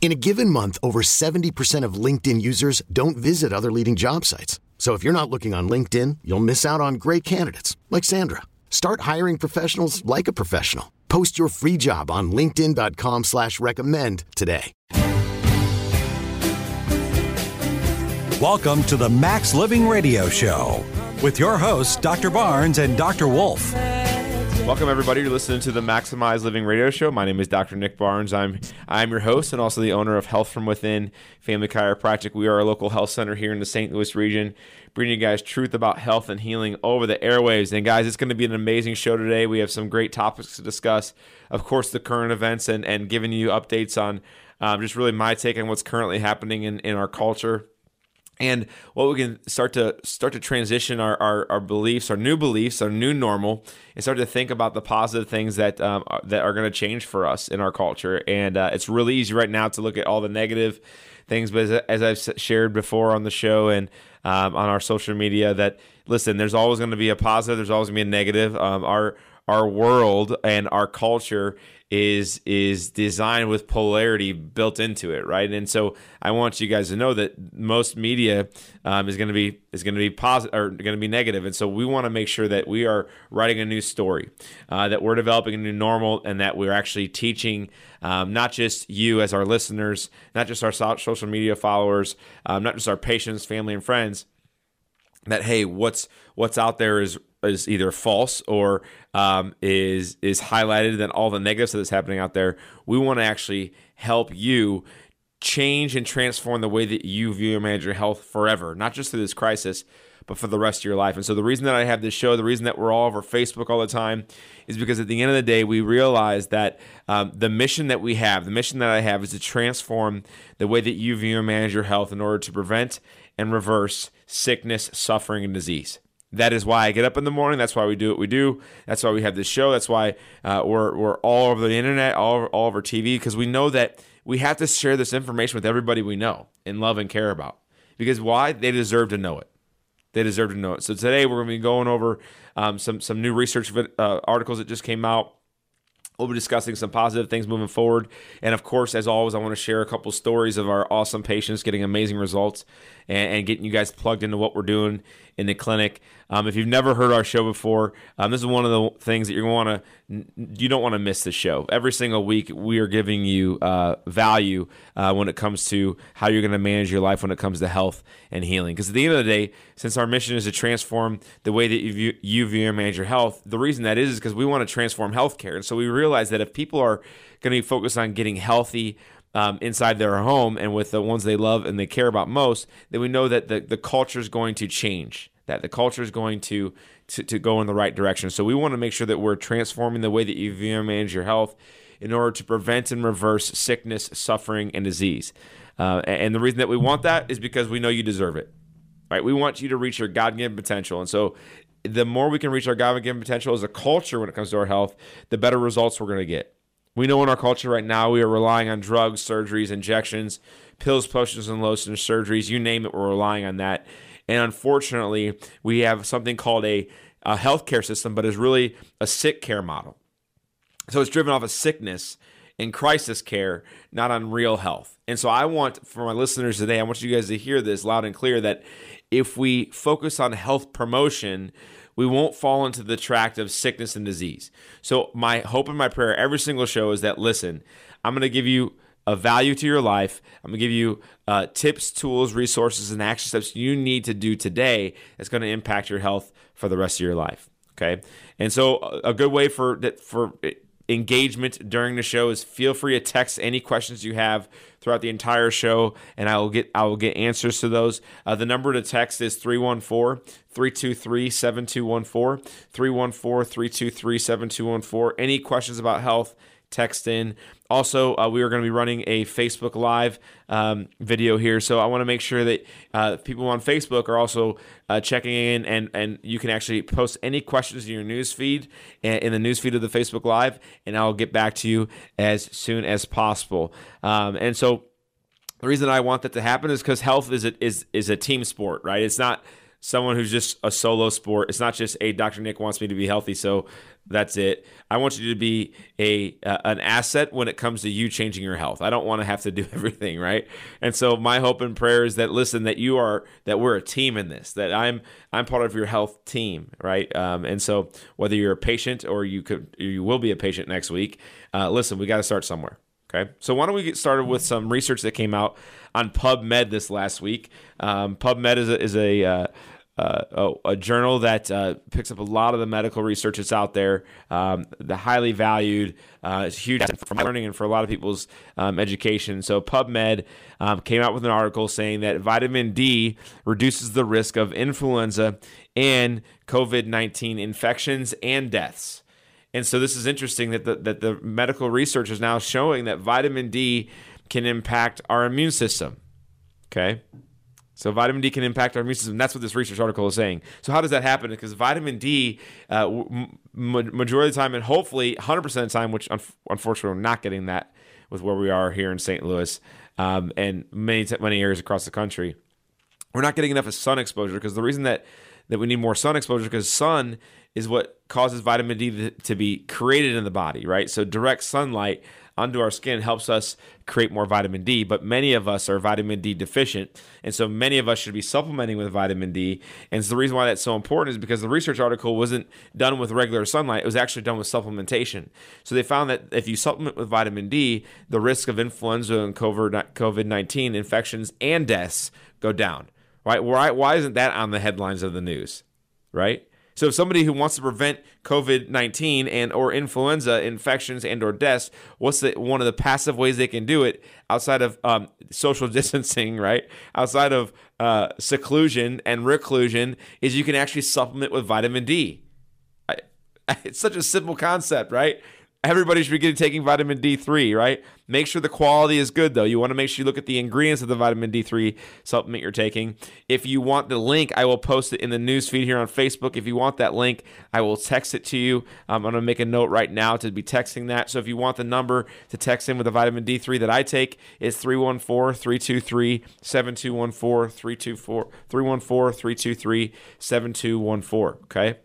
In a given month, over 70% of LinkedIn users don't visit other leading job sites. So if you're not looking on LinkedIn, you'll miss out on great candidates like Sandra. Start hiring professionals like a professional. Post your free job on LinkedIn.com slash recommend today. Welcome to the Max Living Radio Show with your hosts, Dr. Barnes and Dr. Wolf. Welcome everybody. You're listening to the Maximize Living Radio Show. My name is Dr. Nick Barnes. I'm I'm your host and also the owner of Health from Within Family Chiropractic. We are a local health center here in the St. Louis region, bringing you guys truth about health and healing over the airwaves. And guys, it's going to be an amazing show today. We have some great topics to discuss. Of course, the current events and and giving you updates on um, just really my take on what's currently happening in in our culture and what we can start to start to transition our, our, our, beliefs, our new beliefs, our new normal, and start to think about the positive things that um, that are going to change for us in our culture. And uh, it's really easy right now to look at all the negative things, but as, as I've shared before on the show and um, on our social media, that listen, there's always going to be a positive, there's always going to be a negative. Um, our our world and our culture is is designed with polarity built into it, right? And so I want you guys to know that most media um, is going to be is going to be positive or going to be negative, and so we want to make sure that we are writing a new story, uh, that we're developing a new normal, and that we're actually teaching um, not just you as our listeners, not just our social media followers, um, not just our patients, family, and friends that hey what's what's out there is is either false or um, is is highlighted than all the negatives that's happening out there. We want to actually help you change and transform the way that you view and manage your health forever, not just through this crisis, but for the rest of your life. And so the reason that I have this show, the reason that we're all over Facebook all the time, is because at the end of the day, we realize that um, the mission that we have, the mission that I have, is to transform the way that you view and manage your health in order to prevent and reverse sickness, suffering, and disease. That is why I get up in the morning. That's why we do what we do. That's why we have this show. That's why uh, we're, we're all over the internet, all over, all over TV, because we know that we have to share this information with everybody we know and love and care about. Because why? They deserve to know it. They deserve to know it. So today we're going to be going over um, some some new research uh, articles that just came out We'll be discussing some positive things moving forward. And of course, as always, I want to share a couple stories of our awesome patients getting amazing results and, and getting you guys plugged into what we're doing in the clinic. Um, if you've never heard our show before, um, this is one of the things that you're going to want to you don't want to miss the show. Every single week, we are giving you uh, value uh, when it comes to how you're going to manage your life when it comes to health and healing. Because at the end of the day, since our mission is to transform the way that you view, you view and manage your health, the reason that is is because we want to transform healthcare. And so we realize that if people are going to be focused on getting healthy, um, inside their home and with the ones they love and they care about most, then we know that the, the culture is going to change, that the culture is going to, to, to go in the right direction. So we want to make sure that we're transforming the way that you view and manage your health in order to prevent and reverse sickness, suffering, and disease. Uh, and the reason that we want that is because we know you deserve it. Right? We want you to reach your God given potential. And so the more we can reach our God given potential as a culture when it comes to our health, the better results we're going to get. We know in our culture right now we are relying on drugs, surgeries, injections, pills, potions, and lotions, surgeries, you name it, we're relying on that. And unfortunately, we have something called a, a healthcare system, but is really a sick care model. So it's driven off of sickness and crisis care, not on real health. And so I want, for my listeners today, I want you guys to hear this loud and clear that if we focus on health promotion, we won't fall into the tract of sickness and disease. So, my hope and my prayer every single show is that listen, I'm going to give you a value to your life. I'm going to give you uh, tips, tools, resources, and action steps you need to do today that's going to impact your health for the rest of your life. Okay. And so, a good way for for engagement during the show is feel free to text any questions you have throughout the entire show and I will get I will get answers to those. Uh, the number to text is 314-323-7214 314-323-7214 any questions about health text in. Also, uh, we are going to be running a Facebook Live um, video here, so I want to make sure that uh, people on Facebook are also uh, checking in, and and you can actually post any questions in your news feed in the news feed of the Facebook Live, and I'll get back to you as soon as possible. Um, and so, the reason I want that to happen is because health is a, is is a team sport, right? It's not someone who's just a solo sport. It's not just, hey, Dr. Nick wants me to be healthy, so that's it. I want you to be a uh, an asset when it comes to you changing your health. I don't want to have to do everything, right? And so my hope and prayer is that listen that you are that we're a team in this. That I'm I'm part of your health team, right? Um, and so whether you're a patient or you could you will be a patient next week, uh, listen, we got to start somewhere. Okay, so why don't we get started with some research that came out on PubMed this last week? Um, PubMed is a, is a uh, uh, a, a, journal that uh, picks up a lot of the medical research that's out there, um, the highly valued. Uh, it's huge for learning and for a lot of people's um, education. So PubMed um, came out with an article saying that vitamin D reduces the risk of influenza and COVID nineteen infections and deaths. And so this is interesting that the, that the medical research is now showing that vitamin D can impact our immune system. Okay. So vitamin D can impact our immune system. That's what this research article is saying. So how does that happen? Because vitamin D, uh, majority of the time, and hopefully 100% of the time, which unfortunately we're not getting that with where we are here in St. Louis um, and many many areas across the country, we're not getting enough of sun exposure. Because the reason that that we need more sun exposure because sun is what causes vitamin D to be created in the body, right? So direct sunlight onto our skin helps us create more vitamin D, but many of us are vitamin D deficient. And so many of us should be supplementing with vitamin D. And so the reason why that's so important is because the research article wasn't done with regular sunlight, it was actually done with supplementation. So they found that if you supplement with vitamin D, the risk of influenza and COVID 19 infections and deaths go down. Right? Why, why isn't that on the headlines of the news? Right? So if somebody who wants to prevent COVID-19 and or influenza infections and or deaths, what's the one of the passive ways they can do it outside of um, social distancing, right? Outside of uh, seclusion and reclusion is you can actually supplement with vitamin D. I, it's such a simple concept, right? Everybody should be getting taking vitamin D3, right? Make sure the quality is good, though. You want to make sure you look at the ingredients of the vitamin D3 supplement you're taking. If you want the link, I will post it in the news feed here on Facebook. If you want that link, I will text it to you. Um, I'm going to make a note right now to be texting that. So if you want the number to text in with the vitamin D3 that I take, it's 314 323 7214 314 323 7214. Okay.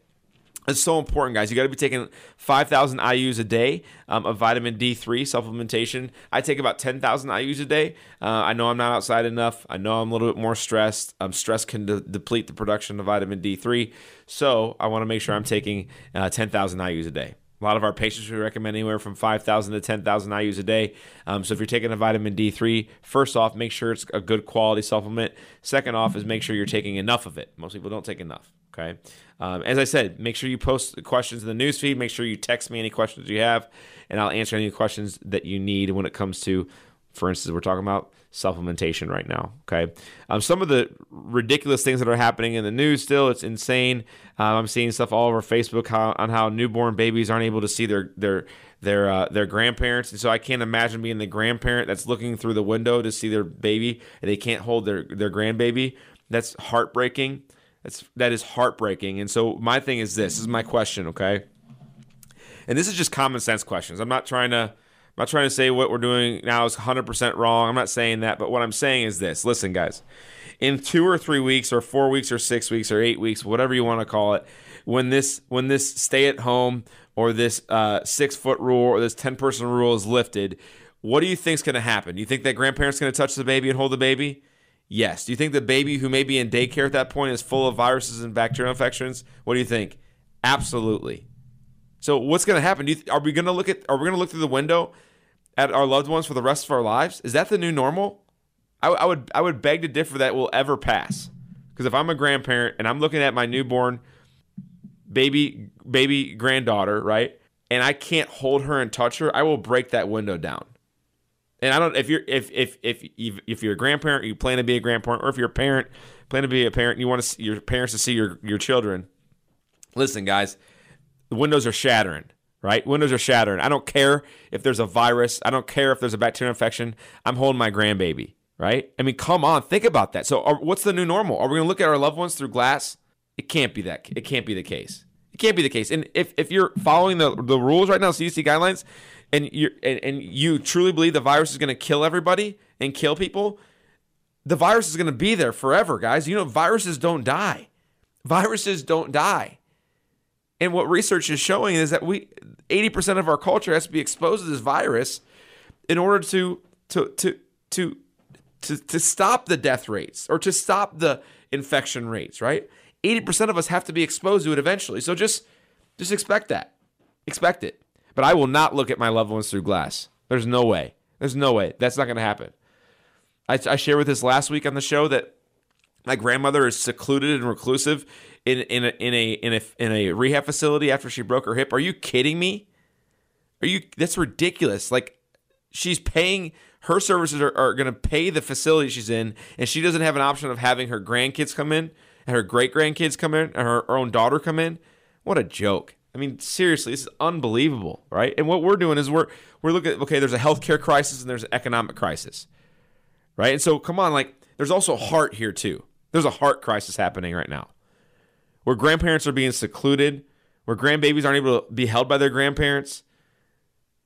It's so important, guys. You got to be taking 5,000 IU's a day um, of vitamin D3 supplementation. I take about 10,000 IU's a day. Uh, I know I'm not outside enough. I know I'm a little bit more stressed. Um, stress can de- deplete the production of vitamin D3. So I want to make sure I'm taking uh, 10,000 IU's a day. A lot of our patients we recommend anywhere from 5,000 to 10,000 IU's a day. Um, so if you're taking a vitamin D3, first off, make sure it's a good quality supplement. Second off, is make sure you're taking enough of it. Most people don't take enough. Okay. Um, as I said, make sure you post questions in the newsfeed. Make sure you text me any questions you have, and I'll answer any questions that you need when it comes to, for instance, we're talking about supplementation right now. Okay. Um, some of the ridiculous things that are happening in the news still, it's insane. Um, I'm seeing stuff all over Facebook how, on how newborn babies aren't able to see their their their uh, their grandparents, and so I can't imagine being the grandparent that's looking through the window to see their baby and they can't hold their their grandbaby. That's heartbreaking. That's that is heartbreaking. And so my thing is this, this is my question, okay? And this is just common sense questions. I'm not trying to I'm not trying to say what we're doing now is 100% wrong. I'm not saying that, but what I'm saying is this. Listen, guys. In 2 or 3 weeks or 4 weeks or 6 weeks or 8 weeks, whatever you want to call it, when this when this stay at home or this uh, 6 foot rule or this 10 person rule is lifted, what do you think is going to happen? Do you think that grandparents going to touch the baby and hold the baby? Yes. Do you think the baby who may be in daycare at that point is full of viruses and bacterial infections? What do you think? Absolutely. So what's going to happen? Are we going to look at? Are we going to look through the window at our loved ones for the rest of our lives? Is that the new normal? I, I would I would beg to differ that will ever pass. Because if I'm a grandparent and I'm looking at my newborn baby baby granddaughter, right? and I can't hold her and touch her, I will break that window down. And I don't if you're if if if if you're a grandparent, you plan to be a grandparent, or if you're a parent, plan to be a parent, and you want to see your parents to see your your children. Listen, guys, the windows are shattering, right? Windows are shattering. I don't care if there's a virus. I don't care if there's a bacterial infection. I'm holding my grandbaby, right? I mean, come on, think about that. So, are, what's the new normal? Are we going to look at our loved ones through glass? It can't be that. It can't be the case. It can't be the case. And if, if you're following the, the rules right now, CDC guidelines, and you and, and you truly believe the virus is going to kill everybody and kill people, the virus is going to be there forever, guys. You know, viruses don't die. Viruses don't die. And what research is showing is that we 80% of our culture has to be exposed to this virus in order to to to to to, to stop the death rates or to stop the infection rates, right? 80% of us have to be exposed to it eventually. So just just expect that. Expect it. But I will not look at my loved ones through glass. There's no way. There's no way. That's not going to happen. I, I shared with this last week on the show that my grandmother is secluded and reclusive in in a, in a in a in a rehab facility after she broke her hip. Are you kidding me? Are you? That's ridiculous. Like she's paying her services are, are going to pay the facility she's in, and she doesn't have an option of having her grandkids come in and her great grandkids come in and her, her own daughter come in. What a joke! I mean, seriously, this is unbelievable, right? And what we're doing is we're we're looking at okay, there's a healthcare crisis and there's an economic crisis, right? And so come on, like there's also heart here too. There's a heart crisis happening right now, where grandparents are being secluded, where grandbabies aren't able to be held by their grandparents,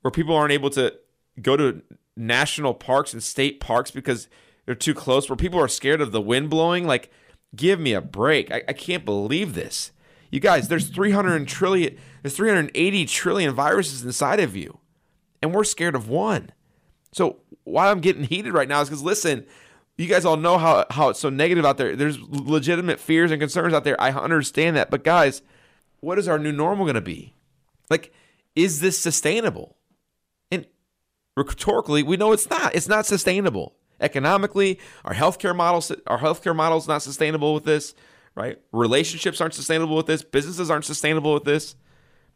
where people aren't able to go to national parks and state parks because they're too close, where people are scared of the wind blowing. Like, give me a break. I, I can't believe this. You guys, there's 300 trillion, there's 380 trillion viruses inside of you, and we're scared of one. So why I'm getting heated right now is because listen, you guys all know how how it's so negative out there. There's legitimate fears and concerns out there. I understand that, but guys, what is our new normal going to be? Like, is this sustainable? And rhetorically, we know it's not. It's not sustainable economically. Our healthcare models, our healthcare model is not sustainable with this right? Relationships aren't sustainable with this, businesses aren't sustainable with this,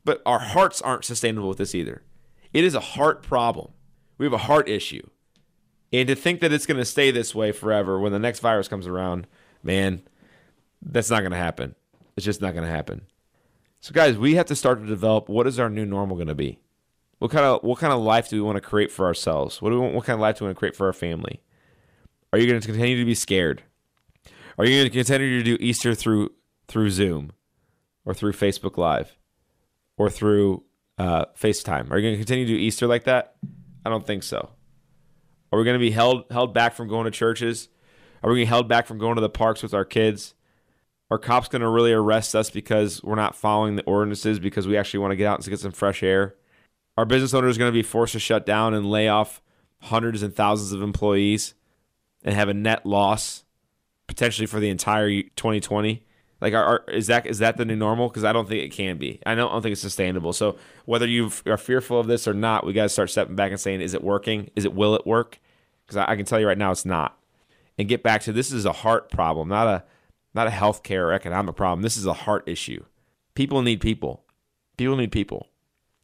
but our hearts aren't sustainable with this either. It is a heart problem. We have a heart issue. And to think that it's going to stay this way forever when the next virus comes around, man, that's not going to happen. It's just not going to happen. So guys, we have to start to develop what is our new normal going to be? What kind of what kind of life do we want to create for ourselves? What do we want, what kind of life do we want to create for our family? Are you going to continue to be scared? Are you going to continue to do Easter through through Zoom, or through Facebook Live, or through uh, FaceTime? Are you going to continue to do Easter like that? I don't think so. Are we going to be held held back from going to churches? Are we going to be held back from going to the parks with our kids? Are cops going to really arrest us because we're not following the ordinances because we actually want to get out and get some fresh air? Are business owners going to be forced to shut down and lay off hundreds and thousands of employees and have a net loss potentially for the entire 2020? Like, are, are, is that is that the new normal? Because I don't think it can be. I don't, I don't think it's sustainable. So whether you are fearful of this or not, we got to start stepping back and saying, is it working? Is it will it work? Because I, I, can tell you right now, it's not. And get back to this is a heart problem, not a not a healthcare or economic problem. This is a heart issue. People need people. People need people.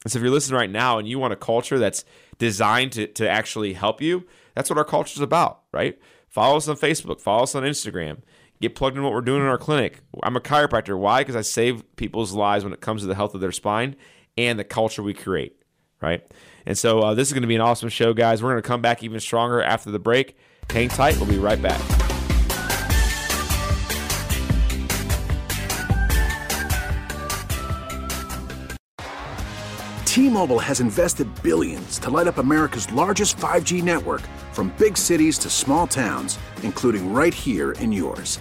And so if you're listening right now and you want a culture that's designed to, to actually help you, that's what our culture is about, right? Follow us on Facebook. Follow us on Instagram. Get plugged in what we're doing in our clinic. I'm a chiropractor. Why? Because I save people's lives when it comes to the health of their spine and the culture we create, right? And so uh, this is going to be an awesome show, guys. We're going to come back even stronger after the break. Hang tight. We'll be right back. T-Mobile has invested billions to light up America's largest 5G network from big cities to small towns, including right here in yours.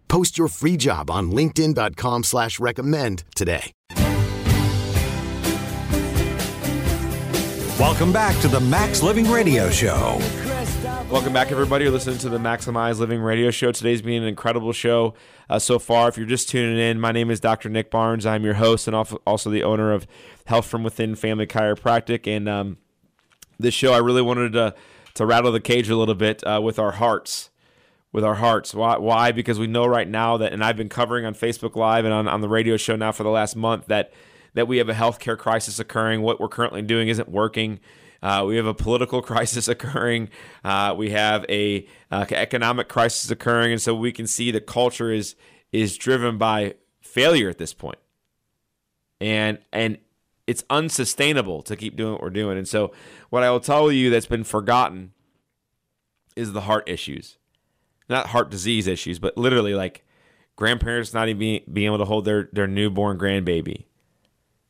Post your free job on LinkedIn.com slash recommend today. Welcome back to the Max Living Radio Show. Welcome back, everybody. You're listening to the Maximize Living Radio Show. Today's been an incredible show uh, so far. If you're just tuning in, my name is Dr. Nick Barnes. I'm your host and also the owner of Health from Within Family Chiropractic. And um, this show, I really wanted to to rattle the cage a little bit uh, with our hearts. With our hearts. Why? Why? Because we know right now that, and I've been covering on Facebook Live and on, on the radio show now for the last month that that we have a healthcare crisis occurring. What we're currently doing isn't working. Uh, we have a political crisis occurring. Uh, we have a uh, economic crisis occurring, and so we can see the culture is is driven by failure at this point, and and it's unsustainable to keep doing what we're doing. And so, what I will tell you that's been forgotten is the heart issues, not heart disease issues, but literally like grandparents not even being, able to hold their their newborn grandbaby,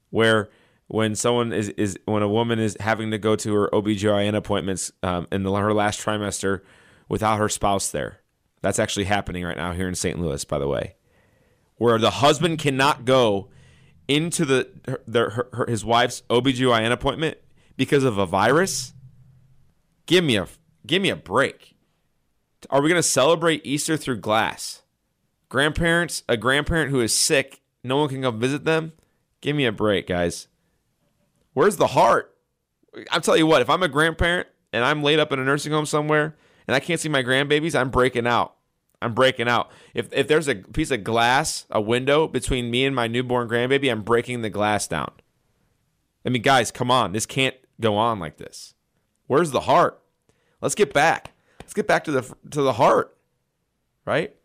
where when someone is, is when a woman is having to go to her OBGYN appointments um, in the, her last trimester without her spouse there. That's actually happening right now here in St. Louis, by the way, where the husband cannot go into the, the her, her, his wife's OBGYN appointment because of a virus. Give me a give me a break. Are we going to celebrate Easter through glass? Grandparents, a grandparent who is sick, no one can come visit them. Give me a break, guys. Where's the heart? I'll tell you what, if I'm a grandparent and I'm laid up in a nursing home somewhere and I can't see my grandbabies, I'm breaking out. I'm breaking out. If if there's a piece of glass, a window between me and my newborn grandbaby, I'm breaking the glass down. I mean, guys, come on. This can't go on like this. Where's the heart? Let's get back. Let's get back to the to the heart. Right?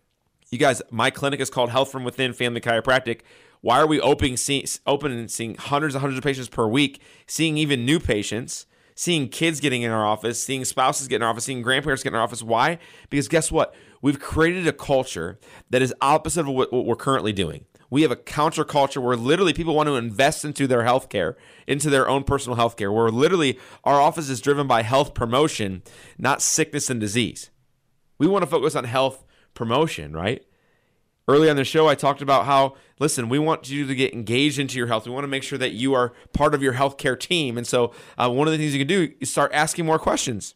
You guys, my clinic is called Health from Within Family Chiropractic. Why are we opening, see, open and seeing hundreds and hundreds of patients per week, seeing even new patients, seeing kids getting in our office, seeing spouses get in our office, seeing grandparents get in our office? Why? Because guess what? We've created a culture that is opposite of what, what we're currently doing. We have a counterculture where literally people want to invest into their healthcare, into their own personal healthcare, where literally our office is driven by health promotion, not sickness and disease. We want to focus on health promotion, right? Early on the show, I talked about how, listen, we want you to get engaged into your health. We want to make sure that you are part of your healthcare team. And so, uh, one of the things you can do is start asking more questions,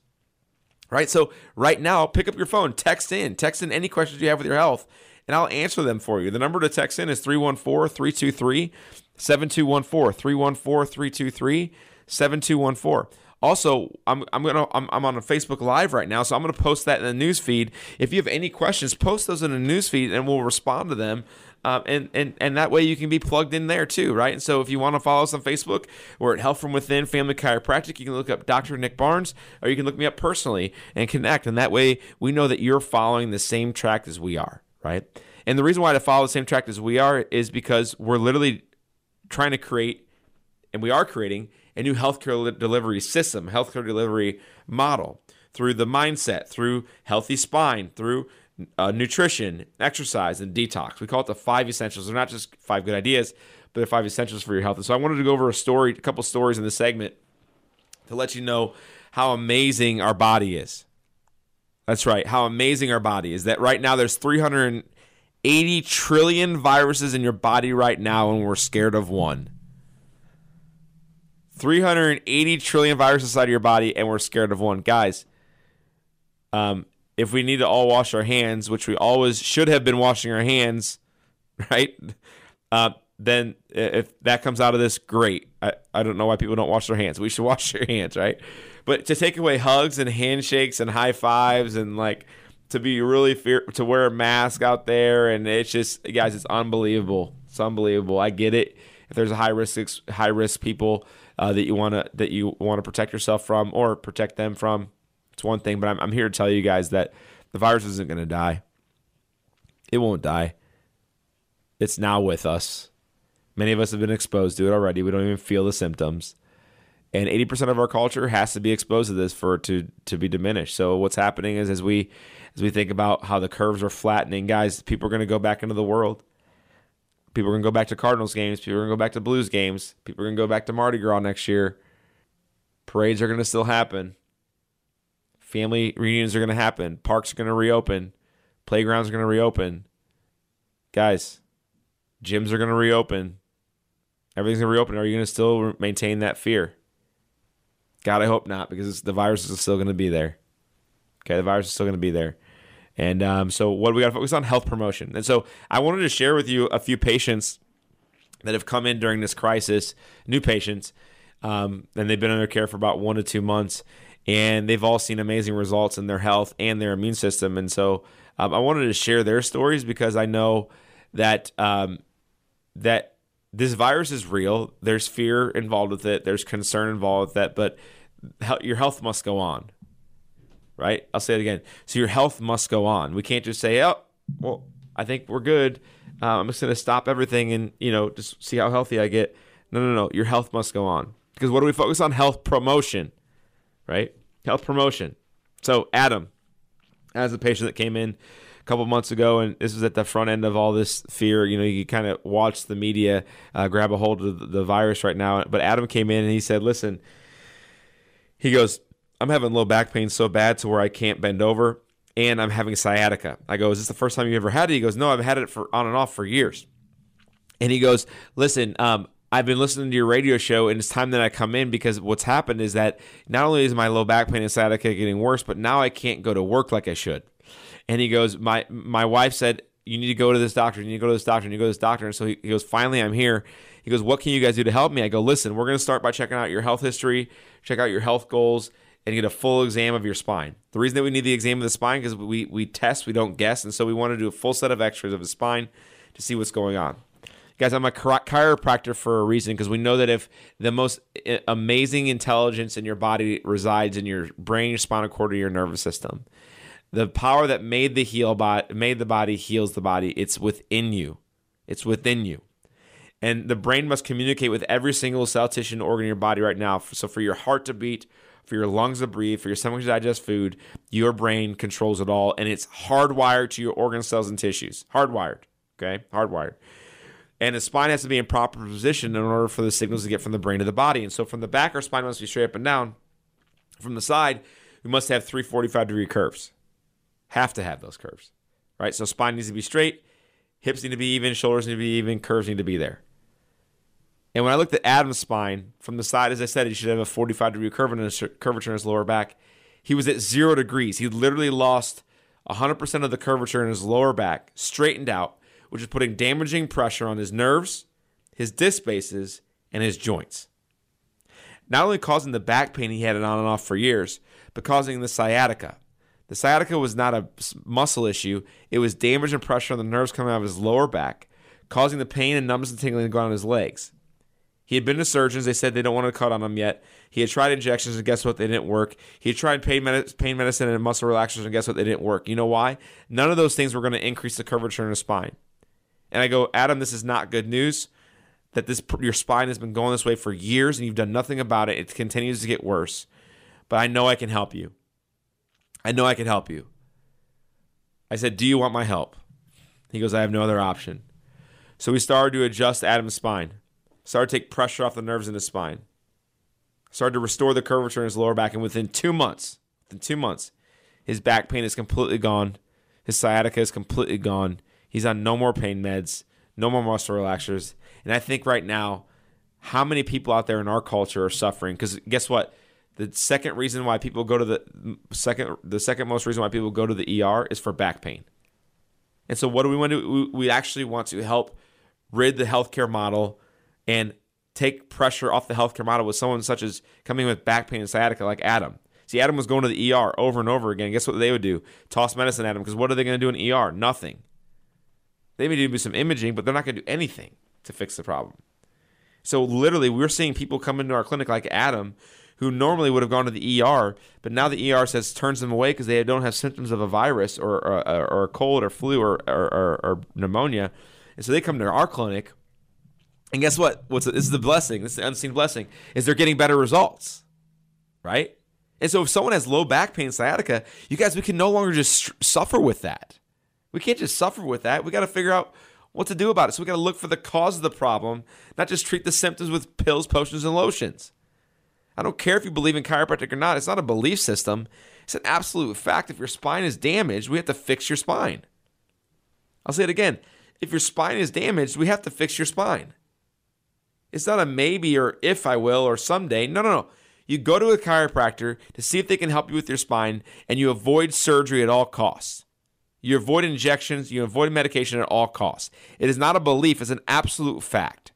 right? So, right now, pick up your phone, text in, text in any questions you have with your health, and I'll answer them for you. The number to text in is 314 323 7214. 314 323 7214. Also, I'm I'm gonna I'm, I'm on a Facebook Live right now, so I'm gonna post that in the news feed. If you have any questions, post those in the news feed, and we'll respond to them. Um, and, and and that way you can be plugged in there too, right? And so if you want to follow us on Facebook, we're at Health from Within Family Chiropractic. You can look up Dr. Nick Barnes, or you can look me up personally and connect. And that way we know that you're following the same track as we are, right? And the reason why to follow the same track as we are is because we're literally trying to create, and we are creating a new healthcare delivery system, healthcare delivery model through the mindset, through healthy spine, through uh, nutrition, exercise, and detox. We call it the five essentials. They're not just five good ideas, but they're five essentials for your health. And so I wanted to go over a story, a couple stories in this segment to let you know how amazing our body is. That's right, how amazing our body is. That right now there's 380 trillion viruses in your body right now, and we're scared of one. 380 trillion viruses inside of your body, and we're scared of one. Guys, um, if we need to all wash our hands, which we always should have been washing our hands, right? Uh, then if that comes out of this, great. I, I don't know why people don't wash their hands. We should wash their hands, right? But to take away hugs and handshakes and high fives and like to be really fear to wear a mask out there and it's just guys, it's unbelievable. It's unbelievable. I get it. If there's a high risk high risk people uh, that you want to that you want to protect yourself from or protect them from. It's one thing, but I'm, I'm here to tell you guys that the virus isn't to die. It won't die. It's now with us. Many of us have been exposed to it already. We don't even feel the symptoms. And 80% of our culture has to be exposed to this for it to, to be diminished. So what's happening is as we as we think about how the curves are flattening, guys, people are going to go back into the world People are going to go back to Cardinals games. People are going to go back to Blues games. People are going to go back to Mardi Gras next year. Parades are going to still happen. Family reunions are going to happen. Parks are going to reopen. Playgrounds are going to reopen. Guys, gyms are going to reopen. Everything's to reopen. Are you to still maintain that fear? God, I hope not, because the virus is still to be there. Okay, the virus is still to be there. And um, so, what we got to focus on? Health promotion. And so, I wanted to share with you a few patients that have come in during this crisis, new patients, um, and they've been under care for about one to two months, and they've all seen amazing results in their health and their immune system. And so, um, I wanted to share their stories because I know that um, that this virus is real. There's fear involved with it. There's concern involved with that, but your health must go on. Right? I'll say it again. So your health must go on. We can't just say, "Oh, well, I think we're good. Uh, I'm just going to stop everything and you know just see how healthy I get." No, no, no. Your health must go on because what do we focus on? Health promotion, right? Health promotion. So Adam, as a patient that came in couple months ago, and this was at the front end of all this fear. You know, you kind of watch the media uh, grab a hold of the virus right now. But Adam came in and he said, "Listen," he goes, "I'm having low back pain so bad to where I can't bend over, and I'm having sciatica." I go, "Is this the first time you ever had it?" He goes, "No, I've had it for on and off for years." And he goes, "Listen, um, I've been listening to your radio show, and it's time that I come in because what's happened is that not only is my low back pain and sciatica getting worse, but now I can't go to work like I should." And he goes, my my wife said you need to go to this doctor. You need to go to this doctor. And you need to go to this doctor. And so he, he goes, finally, I'm here. He goes, what can you guys do to help me? I go, listen, we're going to start by checking out your health history, check out your health goals, and get a full exam of your spine. The reason that we need the exam of the spine because we we test, we don't guess, and so we want to do a full set of X-rays of the spine to see what's going on. Guys, I'm a chiropractor for a reason because we know that if the most eh, amazing intelligence in your body resides in your brain, your spinal cord, or your nervous system, the power that made the heal bot made the body heals the body. It's within you. It's within you. And the brain must communicate with every single cell, tissue, and organ in your body right now. So for your heart to beat, for your lungs to breathe, for your stomach to digest food, your brain controls it all, and it's hardwired to your organ cells and tissues. Hardwired. Okay, hardwired. And the spine has to be in proper position in order for the signals to get from the brain to the body. And so from the back, our spine must be straight up and down. From the side, we must have three 45 degree curves. Have to have those curves, right? So spine needs to be straight, hips need to be even, shoulders need to be even, curves need to be there. And when I looked at Adam's spine from the side, as I said, he should have a 45 degree curvature in his lower back. He was at zero degrees. He literally lost 100% of the curvature in his lower back, straightened out, which is putting damaging pressure on his nerves, his disc spaces, and his joints. Not only causing the back pain he had it on and off for years, but causing the sciatica, the sciatica was not a muscle issue, it was damage and pressure on the nerves coming out of his lower back, causing the pain and numbness and tingling to go on his legs. He had been to surgeons. They said they don't want to cut on him yet. He had tried injections, and guess what? They didn't work. He had tried pain, med- pain medicine and muscle relaxers, and guess what? They didn't work. You know why? None of those things were going to increase the curvature in his spine. And I go, Adam, this is not good news. That this your spine has been going this way for years, and you've done nothing about it. It continues to get worse. But I know I can help you. I know I can help you. I said, Do you want my help? He goes, I have no other option. So we started to adjust Adam's spine, started to take pressure off the nerves in his spine, started to restore the curvature in his lower back. And within two months, within two months, his back pain is completely gone. His sciatica is completely gone. He's on no more pain meds, no more muscle relaxers. And I think right now, how many people out there in our culture are suffering? Because guess what? The second reason why people go to the second the second most reason why people go to the ER is for back pain. And so what do we want to do? We actually want to help rid the healthcare model and take pressure off the healthcare model with someone such as coming with back pain and sciatica like Adam. See, Adam was going to the ER over and over again. Guess what they would do? Toss medicine at him because what are they going to do in ER? Nothing. They may do some imaging, but they're not going to do anything to fix the problem. So literally, we're seeing people come into our clinic like Adam who normally would have gone to the ER, but now the ER says turns them away because they don't have symptoms of a virus or, or, or a cold or flu or, or, or, pneumonia. And so they come to our clinic. And guess what? What's this is the blessing. This is the unseen blessing. Is they're getting better results, right? And so if someone has low back pain, sciatica, you guys, we can no longer just suffer with that. We can't just suffer with that. We got to figure out what to do about it. So we got to look for the cause of the problem, not just treat the symptoms with pills, potions, and lotions. I don't care if you believe in chiropractic or not. It's not a belief system. It's an absolute fact. If your spine is damaged, we have to fix your spine. I'll say it again. If your spine is damaged, we have to fix your spine. It's not a maybe or if I will or someday. No, no, no. You go to a chiropractor to see if they can help you with your spine and you avoid surgery at all costs. You avoid injections, you avoid medication at all costs. It is not a belief, it's an absolute fact.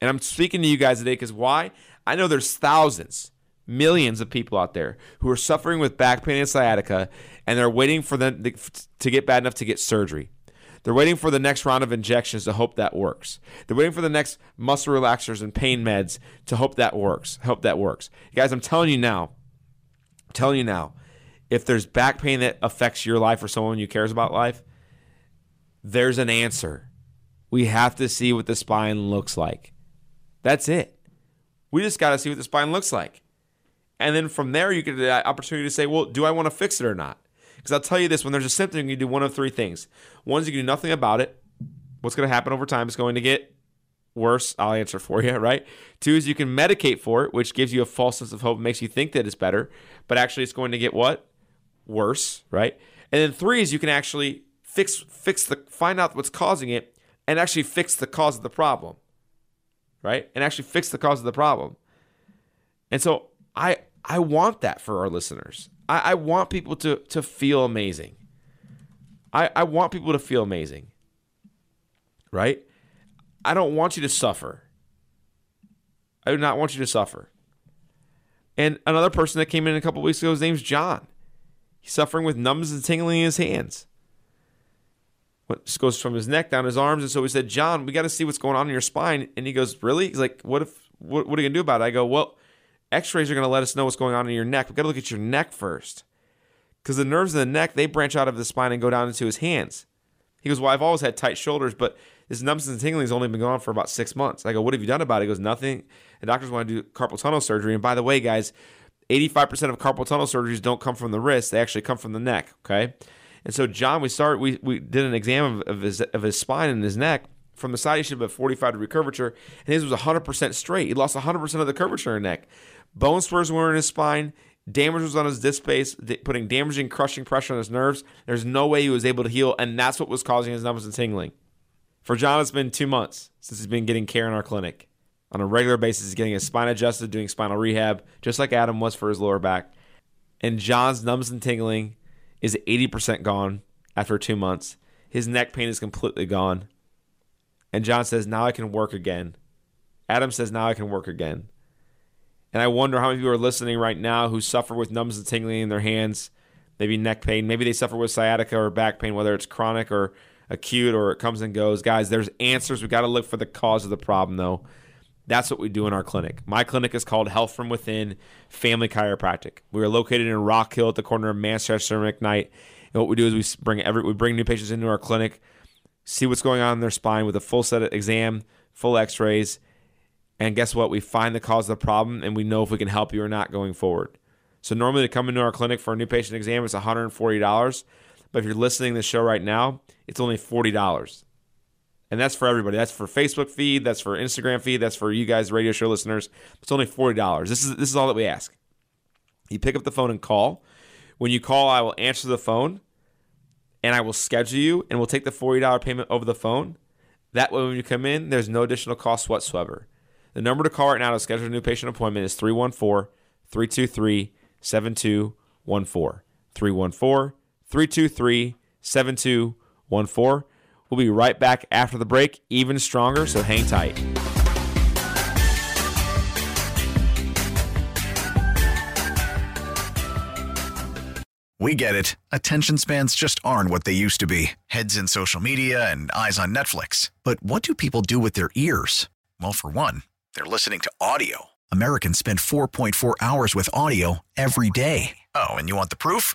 And I'm speaking to you guys today because why? I know there's thousands, millions of people out there who are suffering with back pain and sciatica and they're waiting for them to get bad enough to get surgery. They're waiting for the next round of injections to hope that works. They're waiting for the next muscle relaxers and pain meds to hope that works. Hope that works. Guys, I'm telling you now, I'm telling you now, if there's back pain that affects your life or someone you cares about life, there's an answer. We have to see what the spine looks like. That's it. We just got to see what the spine looks like. And then from there, you get the opportunity to say, well, do I want to fix it or not? Because I'll tell you this when there's a symptom, you can do one of three things. One is you can do nothing about it. What's going to happen over time is going to get worse. I'll answer for you, right? Two is you can medicate for it, which gives you a false sense of hope, makes you think that it's better, but actually it's going to get what? Worse, right? And then three is you can actually fix fix the find out what's causing it and actually fix the cause of the problem. Right? And actually fix the cause of the problem. And so I I want that for our listeners. I, I want people to to feel amazing. I, I want people to feel amazing. Right? I don't want you to suffer. I do not want you to suffer. And another person that came in a couple weeks ago, his name's John. He's suffering with numbness and tingling in his hands. What goes from his neck down his arms. And so we said, John, we got to see what's going on in your spine. And he goes, Really? He's like, What if what, what are you gonna do about it? I go, Well, X-rays are going to let us know what's going on in your neck. We've got to look at your neck first. Because the nerves in the neck, they branch out of the spine and go down into his hands. He goes, Well, I've always had tight shoulders, but this numbness and tingling has only been going on for about six months. I go, What have you done about it? He goes, Nothing. The doctors want to do carpal tunnel surgery. And by the way, guys, 85% of carpal tunnel surgeries don't come from the wrist, they actually come from the neck. Okay. And so, John, we started, we, we did an exam of, of, his, of his spine and his neck from the side he should have a 45 degree curvature, and his was 100% straight. He lost 100% of the curvature in his neck. Bone spurs were in his spine. Damage was on his disc space, putting damaging, crushing pressure on his nerves. There's no way he was able to heal, and that's what was causing his numbness and tingling. For John, it's been two months since he's been getting care in our clinic. On a regular basis, he's getting his spine adjusted, doing spinal rehab, just like Adam was for his lower back. And John's numbness and tingling is 80% gone after two months. His neck pain is completely gone. And John says, Now I can work again. Adam says, Now I can work again. And I wonder how many people are listening right now who suffer with numbness and tingling in their hands, maybe neck pain, maybe they suffer with sciatica or back pain, whether it's chronic or acute or it comes and goes. Guys, there's answers. We got to look for the cause of the problem, though. That's what we do in our clinic. My clinic is called Health from Within Family Chiropractic. We are located in Rock Hill at the corner of Manchester and McKnight. And what we do is we bring every we bring new patients into our clinic, see what's going on in their spine with a full set of exam, full X-rays, and guess what? We find the cause of the problem and we know if we can help you or not going forward. So normally to come into our clinic for a new patient exam, it's $140. But if you're listening to the show right now, it's only $40. And that's for everybody. That's for Facebook feed, that's for Instagram feed, that's for you guys radio show listeners. It's only $40. This is this is all that we ask. You pick up the phone and call. When you call, I will answer the phone and I will schedule you and we'll take the $40 payment over the phone. That way when you come in, there's no additional cost whatsoever. The number to call right now to schedule a new patient appointment is 314 323 7214. 314 323 7214. We'll be right back after the break, even stronger, so hang tight. We get it. Attention spans just aren't what they used to be heads in social media and eyes on Netflix. But what do people do with their ears? Well, for one, they're listening to audio. Americans spend 4.4 hours with audio every day. Oh, and you want the proof?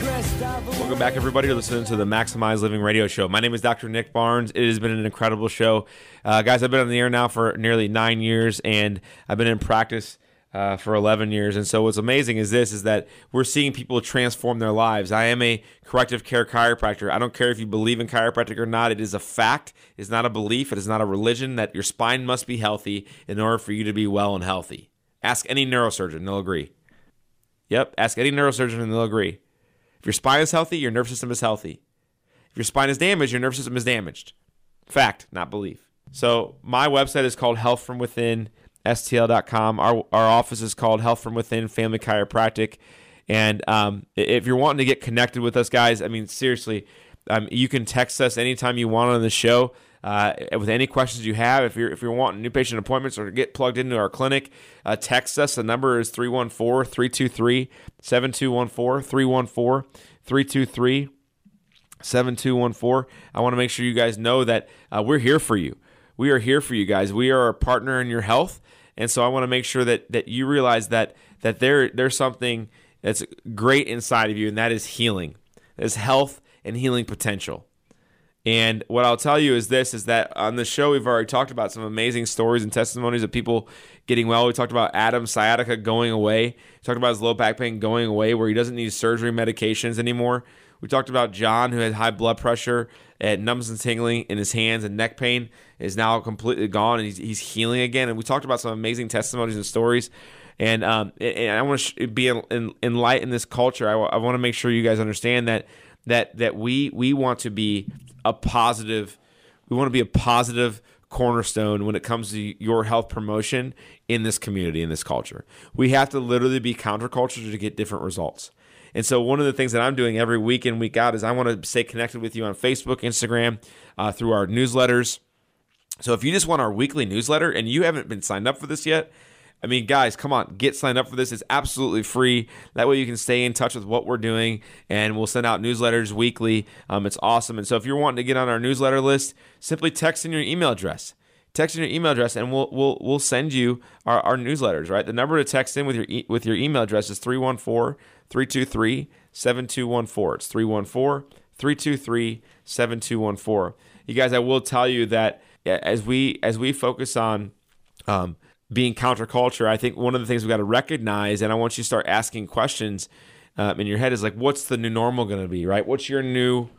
Welcome back, everybody. You're listening to the Maximize Living Radio Show. My name is Dr. Nick Barnes. It has been an incredible show. Uh, guys, I've been on the air now for nearly nine years, and I've been in practice uh, for 11 years. And so what's amazing is this, is that we're seeing people transform their lives. I am a corrective care chiropractor. I don't care if you believe in chiropractic or not. It is a fact. It's not a belief. It is not a religion that your spine must be healthy in order for you to be well and healthy. Ask any neurosurgeon. They'll agree. Yep. Ask any neurosurgeon and they'll agree. If your spine is healthy, your nerve system is healthy. If your spine is damaged, your nerve system is damaged. Fact, not belief. So my website is called Health From Within, STL.com. Our, our office is called Health From Within Family Chiropractic. And um, if you're wanting to get connected with us, guys, I mean, seriously, um, you can text us anytime you want on the show. Uh, with any questions you have, if you're if you're wanting new patient appointments or get plugged into our clinic, uh, text us. The number is 314-323-7214, 314-323 7214. I want to make sure you guys know that uh, we're here for you. We are here for you guys. We are a partner in your health. And so I want to make sure that that you realize that that there there's something that's great inside of you and that is healing. There's health and healing potential. And what I'll tell you is this is that on the show we've already talked about some amazing stories and testimonies of people getting well. We talked about Adam sciatica going away. We talked about his low back pain going away where he doesn't need surgery medications anymore. We talked about John who had high blood pressure and numbness and tingling in his hands and neck pain is now completely gone and he's, he's healing again. And we talked about some amazing testimonies and stories. And, um, and I want to be in, in, in light in this culture. I, I want to make sure you guys understand that that that we we want to be a positive we want to be a positive cornerstone when it comes to your health promotion in this community in this culture. We have to literally be counterculture to get different results. And so one of the things that I'm doing every week in week out is I want to stay connected with you on Facebook, Instagram, uh, through our newsletters. So if you just want our weekly newsletter and you haven't been signed up for this yet, I mean, guys, come on, get signed up for this. It's absolutely free. That way you can stay in touch with what we're doing, and we'll send out newsletters weekly. Um, it's awesome. And so if you're wanting to get on our newsletter list, simply text in your email address. Text in your email address, and we'll we'll we'll send you our, our newsletters. Right, the number to text in with your e- with your email address is 314-323-7214. It's 314-323-7214. You guys, I will tell you that as we as we focus on um, being counterculture, I think one of the things we've got to recognize, and I want you to start asking questions um, in your head, is like, what's the new normal going to be, right? What's your new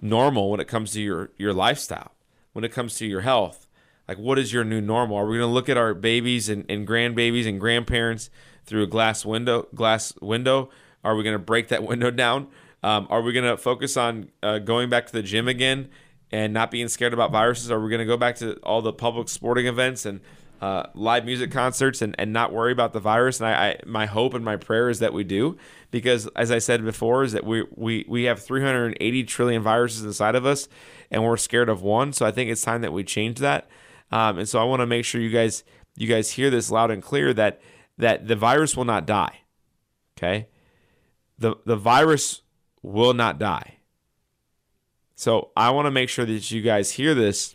normal when it comes to your your lifestyle, when it comes to your health? Like, what is your new normal? Are we going to look at our babies and, and grandbabies and grandparents through a glass window? Glass window? Are we going to break that window down? Um, are we going to focus on uh, going back to the gym again and not being scared about viruses? Are we going to go back to all the public sporting events and uh, live music concerts and, and not worry about the virus. And I, I, my hope and my prayer is that we do, because as I said before, is that we, we, we have 380 trillion viruses inside of us and we're scared of one. So I think it's time that we change that. Um, and so I want to make sure you guys, you guys hear this loud and clear that, that the virus will not die. Okay. The, the virus will not die. So I want to make sure that you guys hear this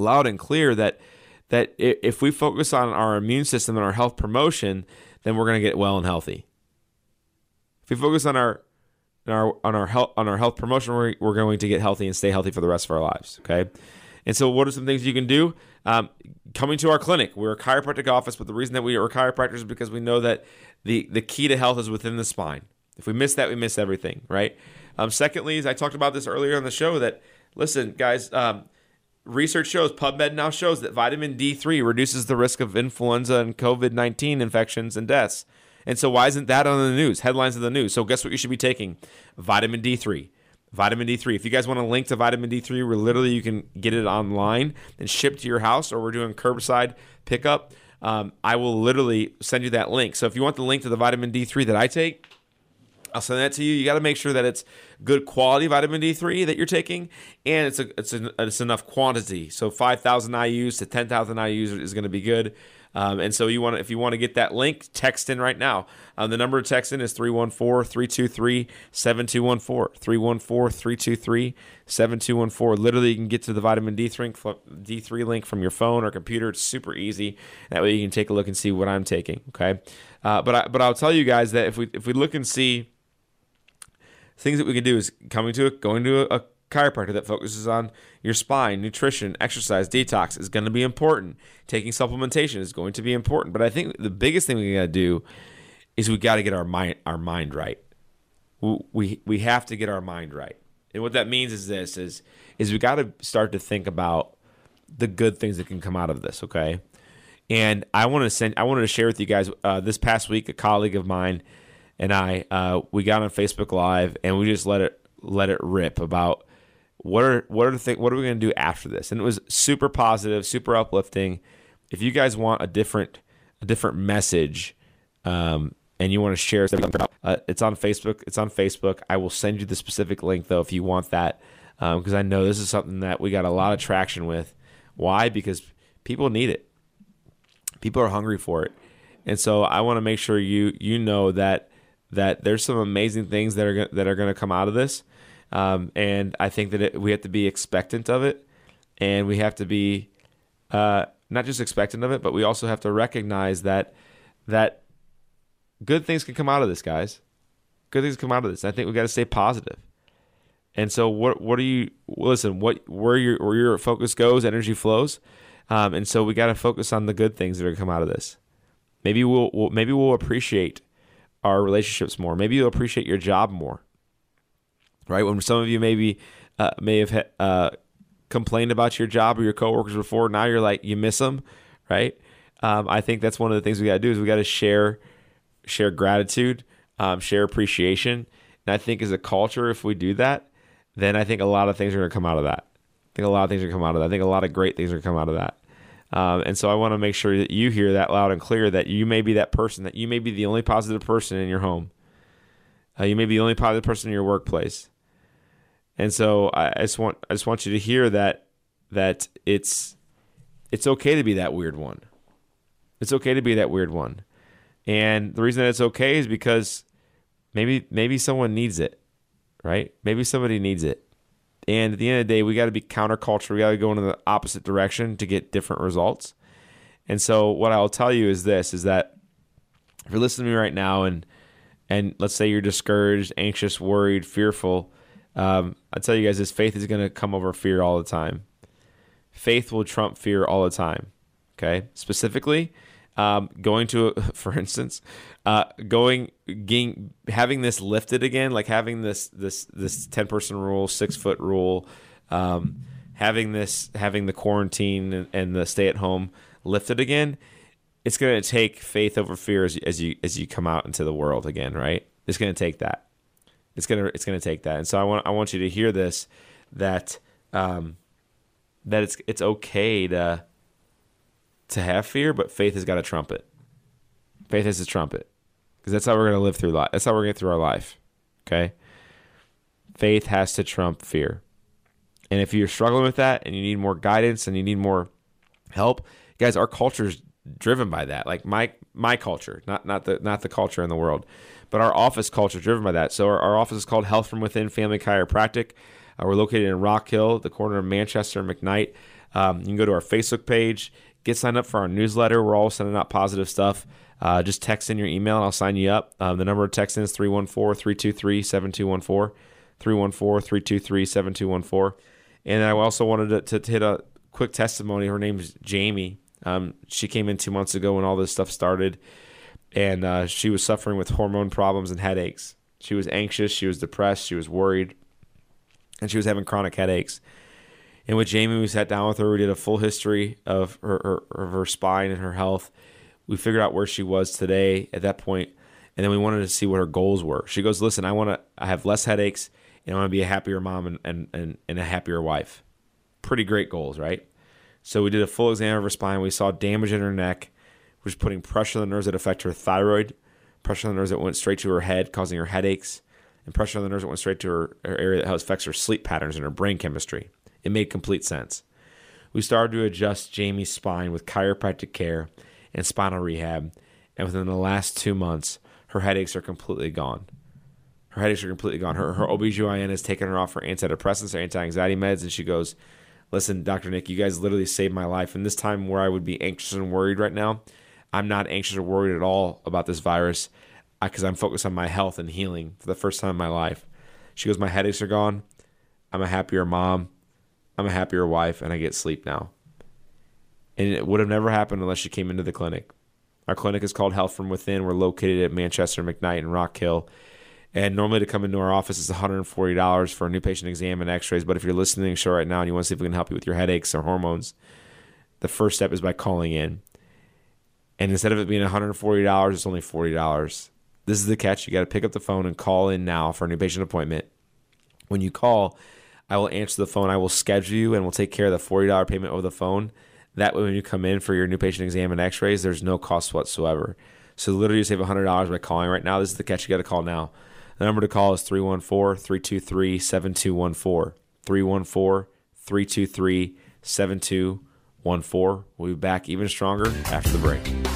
loud and clear that that if we focus on our immune system and our health promotion, then we're going to get well and healthy. If we focus on our on our on our health on our health promotion, we're, we're going to get healthy and stay healthy for the rest of our lives. Okay. And so, what are some things you can do? Um, coming to our clinic, we're a chiropractic office, but the reason that we are chiropractors is because we know that the the key to health is within the spine. If we miss that, we miss everything, right? Um, secondly, as I talked about this earlier on the show, that listen, guys, um, research shows, PubMed now shows that vitamin D3 reduces the risk of influenza and COVID 19 infections and deaths. And so, why isn't that on the news? Headlines of the news. So, guess what you should be taking? Vitamin D3. Vitamin D3. If you guys want a link to vitamin D3, where literally you can get it online and shipped to your house, or we're doing curbside pickup, um, I will literally send you that link. So, if you want the link to the vitamin D3 that I take, I'll send that to you. You got to make sure that it's good quality vitamin D3 that you're taking, and it's a it's a, it's enough quantity. So 5,000 IU's to 10,000 IU's is going to be good. Um, and so you want if you want to get that link, text in right now. Um, the number to text in is 314-323-7214. 314-323-7214. Literally, you can get to the vitamin D3, D3 link from your phone or computer. It's super easy. That way you can take a look and see what I'm taking. Okay. Uh, but I, but I'll tell you guys that if we if we look and see things that we can do is coming to a, going to a, a chiropractor that focuses on your spine, nutrition, exercise, detox is going to be important. Taking supplementation is going to be important. But I think the biggest thing we got to do is we got to get our mind our mind right. We we have to get our mind right. And what that means is this is is we got to start to think about the good things that can come out of this, okay? And I want to send I wanted to share with you guys uh, this past week a colleague of mine and I uh, we got on Facebook Live and we just let it let it rip about what are what are the thing, what are we going to do after this? And it was super positive, super uplifting. If you guys want a different a different message, um, and you want to share something, uh, it's on Facebook. It's on Facebook. I will send you the specific link though if you want that, because um, I know this is something that we got a lot of traction with. Why? Because people need it. People are hungry for it, and so I want to make sure you you know that that there's some amazing things that are that are going to come out of this. Um, and I think that it, we have to be expectant of it, and we have to be uh, not just expectant of it, but we also have to recognize that that good things can come out of this, guys. Good things come out of this. I think we got to stay positive. And so, what what do you listen? What where your where your focus goes, energy flows, um, and so we got to focus on the good things that are come out of this. Maybe we'll, we'll maybe we'll appreciate our relationships more. Maybe you'll appreciate your job more right? When some of you maybe uh, may have uh, complained about your job or your coworkers before, now you're like you miss them, right? Um, I think that's one of the things we got to do is we got to share share gratitude, um, share appreciation, and I think as a culture, if we do that, then I think a lot of things are going to come out of that. I think a lot of things are going to come out of that. I think a lot of great things are going to come out of that. Um, and so I want to make sure that you hear that loud and clear that you may be that person, that you may be the only positive person in your home. Uh, you may be the only positive person in your workplace. And so I, I just want I just want you to hear that that it's it's okay to be that weird one. It's okay to be that weird one. And the reason that it's okay is because maybe maybe someone needs it, right? Maybe somebody needs it. And at the end of the day, we got to be counterculture. We got to go in the opposite direction to get different results. And so what I'll tell you is this is that if you're listening to me right now and and let's say you're discouraged, anxious, worried, fearful, um, I tell you guys, this faith is going to come over fear all the time. Faith will trump fear all the time. Okay, specifically, um, going to, for instance, uh, going, getting, having this lifted again, like having this this this ten person rule, six foot rule, um, having this, having the quarantine and, and the stay at home lifted again. It's going to take faith over fear as, as you as you come out into the world again, right? It's going to take that. It's gonna it's gonna take that. And so I want I want you to hear this that um, that it's it's okay to to have fear, but faith has got a trumpet. Faith has a trumpet because that's how we're gonna live through life. That's how we're gonna get through our life. Okay. Faith has to trump fear. And if you're struggling with that and you need more guidance and you need more help, guys, our culture is driven by that. Like my my culture, not not the not the culture in the world but our office culture driven by that. So our, our office is called Health from Within Family Chiropractic. Uh, we're located in Rock Hill, the corner of Manchester and McKnight. Um, you can go to our Facebook page, get signed up for our newsletter. We're all sending out positive stuff. Uh, just text in your email and I'll sign you up. Um, the number to text in is 314 323 7214. 314 323 7214. And I also wanted to, to, to, hit a quick testimony. Her name is Jamie. Um, she came in two months ago when all this stuff started and uh, she was suffering with hormone problems and headaches. She was anxious, she was depressed, she was worried, and she was having chronic headaches. And with Jamie, we sat down with her. We did a full history of her, her, of her spine and her health. We figured out where she was today at that point, and then we wanted to see what her goals were. She goes, "Listen, I want to. I have less headaches, and I want to be a happier mom and, and, and, and a happier wife. Pretty great goals, right?" So we did a full exam of her spine. We saw damage in her neck which was putting pressure on the nerves that affect her thyroid, pressure on the nerves that went straight to her head, causing her headaches, and pressure on the nerves that went straight to her, her area that affects her sleep patterns and her brain chemistry. It made complete sense. We started to adjust Jamie's spine with chiropractic care and spinal rehab, and within the last two months, her headaches are completely gone. Her headaches are completely gone. Her, her OBGYN has taken her off her antidepressants, her anti anxiety meds, and she goes, Listen, Dr. Nick, you guys literally saved my life. And this time where I would be anxious and worried right now, I'm not anxious or worried at all about this virus because I'm focused on my health and healing for the first time in my life. She goes, My headaches are gone. I'm a happier mom. I'm a happier wife, and I get sleep now. And it would have never happened unless she came into the clinic. Our clinic is called Health from Within. We're located at Manchester, McKnight, and Rock Hill. And normally to come into our office is $140 for a new patient exam and x rays. But if you're listening to the show right now and you want to see if we can help you with your headaches or hormones, the first step is by calling in. And instead of it being $140, it's only $40. This is the catch. You got to pick up the phone and call in now for a new patient appointment. When you call, I will answer the phone. I will schedule you and we'll take care of the $40 payment over the phone. That way, when you come in for your new patient exam and x rays, there's no cost whatsoever. So, literally, you save $100 by calling right now. This is the catch. You got to call now. The number to call is 314 323 7214. 314 323 7214. We'll be back even stronger after the break.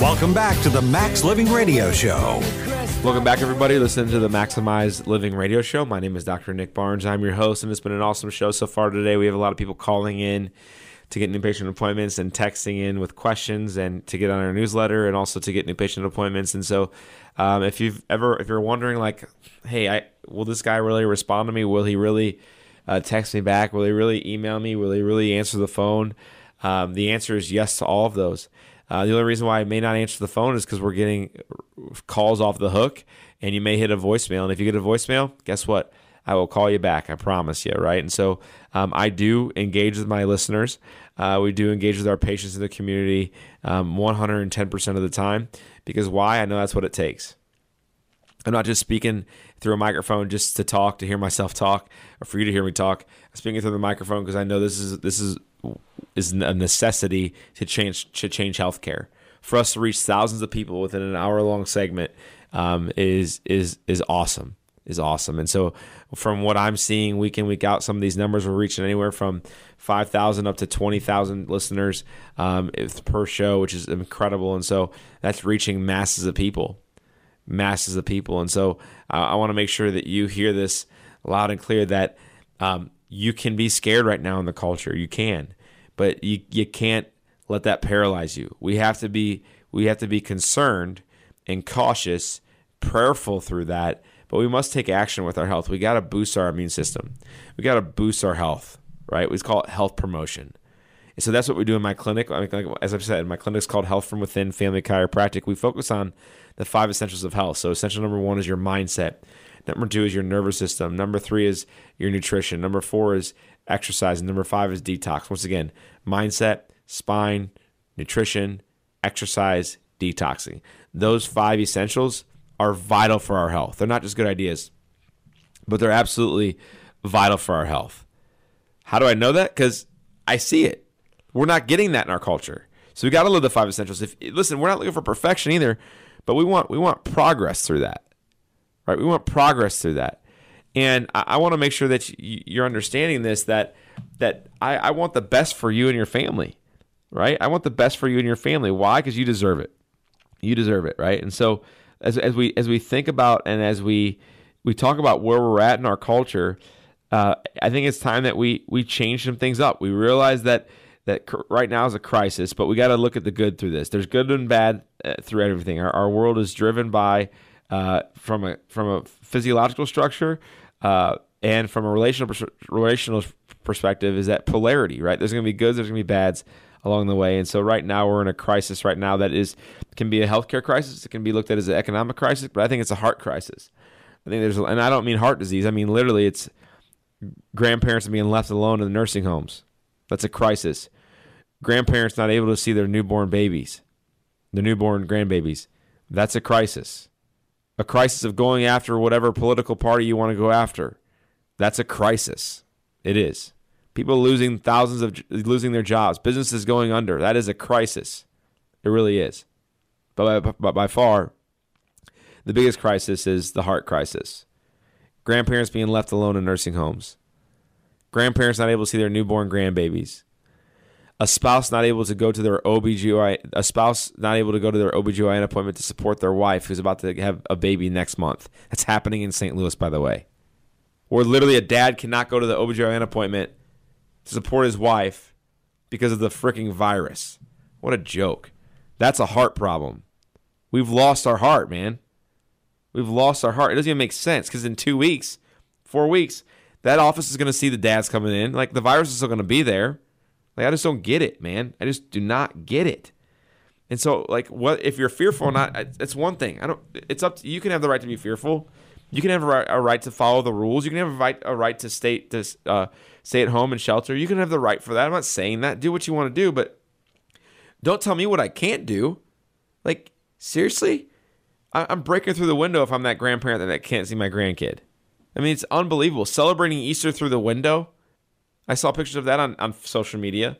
Welcome back to the Max Living Radio Show. Welcome back, everybody. Listen to the Maximize Living Radio Show. My name is Dr. Nick Barnes. I'm your host, and it's been an awesome show so far today. We have a lot of people calling in to get new patient appointments and texting in with questions and to get on our newsletter and also to get new patient appointments. And so, um, if you've ever, if you're wondering, like, hey, I, will this guy really respond to me? Will he really uh, text me back? Will he really email me? Will he really answer the phone? Um, the answer is yes to all of those. Uh, the only reason why I may not answer the phone is because we're getting calls off the hook, and you may hit a voicemail. And if you get a voicemail, guess what? I will call you back. I promise you, right? And so um, I do engage with my listeners. Uh, we do engage with our patients in the community um, 110% of the time because why? I know that's what it takes. I'm not just speaking through a microphone just to talk, to hear myself talk, or for you to hear me talk. I'm speaking through the microphone because I know this is this is is a necessity to change to change healthcare. For us to reach thousands of people within an hour long segment um, is is is awesome. Is awesome. And so, from what I'm seeing week in week out, some of these numbers we're reaching anywhere from five thousand up to twenty thousand listeners um, per show, which is incredible. And so that's reaching masses of people, masses of people. And so uh, I want to make sure that you hear this loud and clear that um, you can be scared right now in the culture. You can but you you can't let that paralyze you. We have to be we have to be concerned and cautious, prayerful through that, but we must take action with our health. We got to boost our immune system. We got to boost our health, right? We call it health promotion. And so that's what we do in my clinic. As I've said, my clinic is called Health from Within Family Chiropractic. We focus on the five essentials of health. So essential number one is your mindset. Number two is your nervous system. Number three is your nutrition. Number four is exercise. And number five is detox. Once again, mindset, spine, nutrition, exercise, detoxing. Those five essentials are vital for our health. They're not just good ideas, but they're absolutely vital for our health. How do I know that? Because I see it. We're not getting that in our culture. So we got to live the five essentials. If listen, we're not looking for perfection either, but we want we want progress through that. Right? We want progress through that. And I, I want to make sure that you're understanding this that that I, I want the best for you and your family, right? I want the best for you and your family. Why? Because you deserve it. You deserve it, right? And so as, as we as we think about and as we we talk about where we're at in our culture, uh, I think it's time that we we change some things up. We realize that that right now is a crisis, but we got to look at the good through this. There's good and bad uh, through everything. Our, our world is driven by uh, from a from a physiological structure uh, and from a relational relational perspective is that polarity, right? There's going to be goods, there's going to be bads along the way. And so right now we're in a crisis right now that is can be a healthcare crisis, it can be looked at as an economic crisis, but I think it's a heart crisis. I think there's and I don't mean heart disease. I mean literally it's grandparents being left alone in the nursing homes. That's a crisis. Grandparents not able to see their newborn babies, their newborn grandbabies. That's a crisis a crisis of going after whatever political party you want to go after. That's a crisis. It is. People losing thousands of losing their jobs, businesses going under. That is a crisis. It really is. But by, but by far, the biggest crisis is the heart crisis. Grandparents being left alone in nursing homes. Grandparents not able to see their newborn grandbabies. A spouse not able to go to their OBGYN, a spouse not able to go to their OBGYN appointment to support their wife who's about to have a baby next month. That's happening in St. Louis, by the way. Where literally a dad cannot go to the OBGYN appointment to support his wife because of the freaking virus. What a joke. That's a heart problem. We've lost our heart, man. We've lost our heart. It doesn't even make sense because in two weeks, four weeks, that office is going to see the dads coming in. Like the virus is still going to be there. Like I just don't get it, man. I just do not get it. And so, like, what if you're fearful or not? It's one thing. I don't. It's up to you. Can have the right to be fearful. You can have a right, a right to follow the rules. You can have a right, a right to stay to uh, stay at home and shelter. You can have the right for that. I'm not saying that. Do what you want to do, but don't tell me what I can't do. Like seriously, I, I'm breaking through the window if I'm that grandparent that can't see my grandkid. I mean, it's unbelievable. Celebrating Easter through the window. I saw pictures of that on, on social media.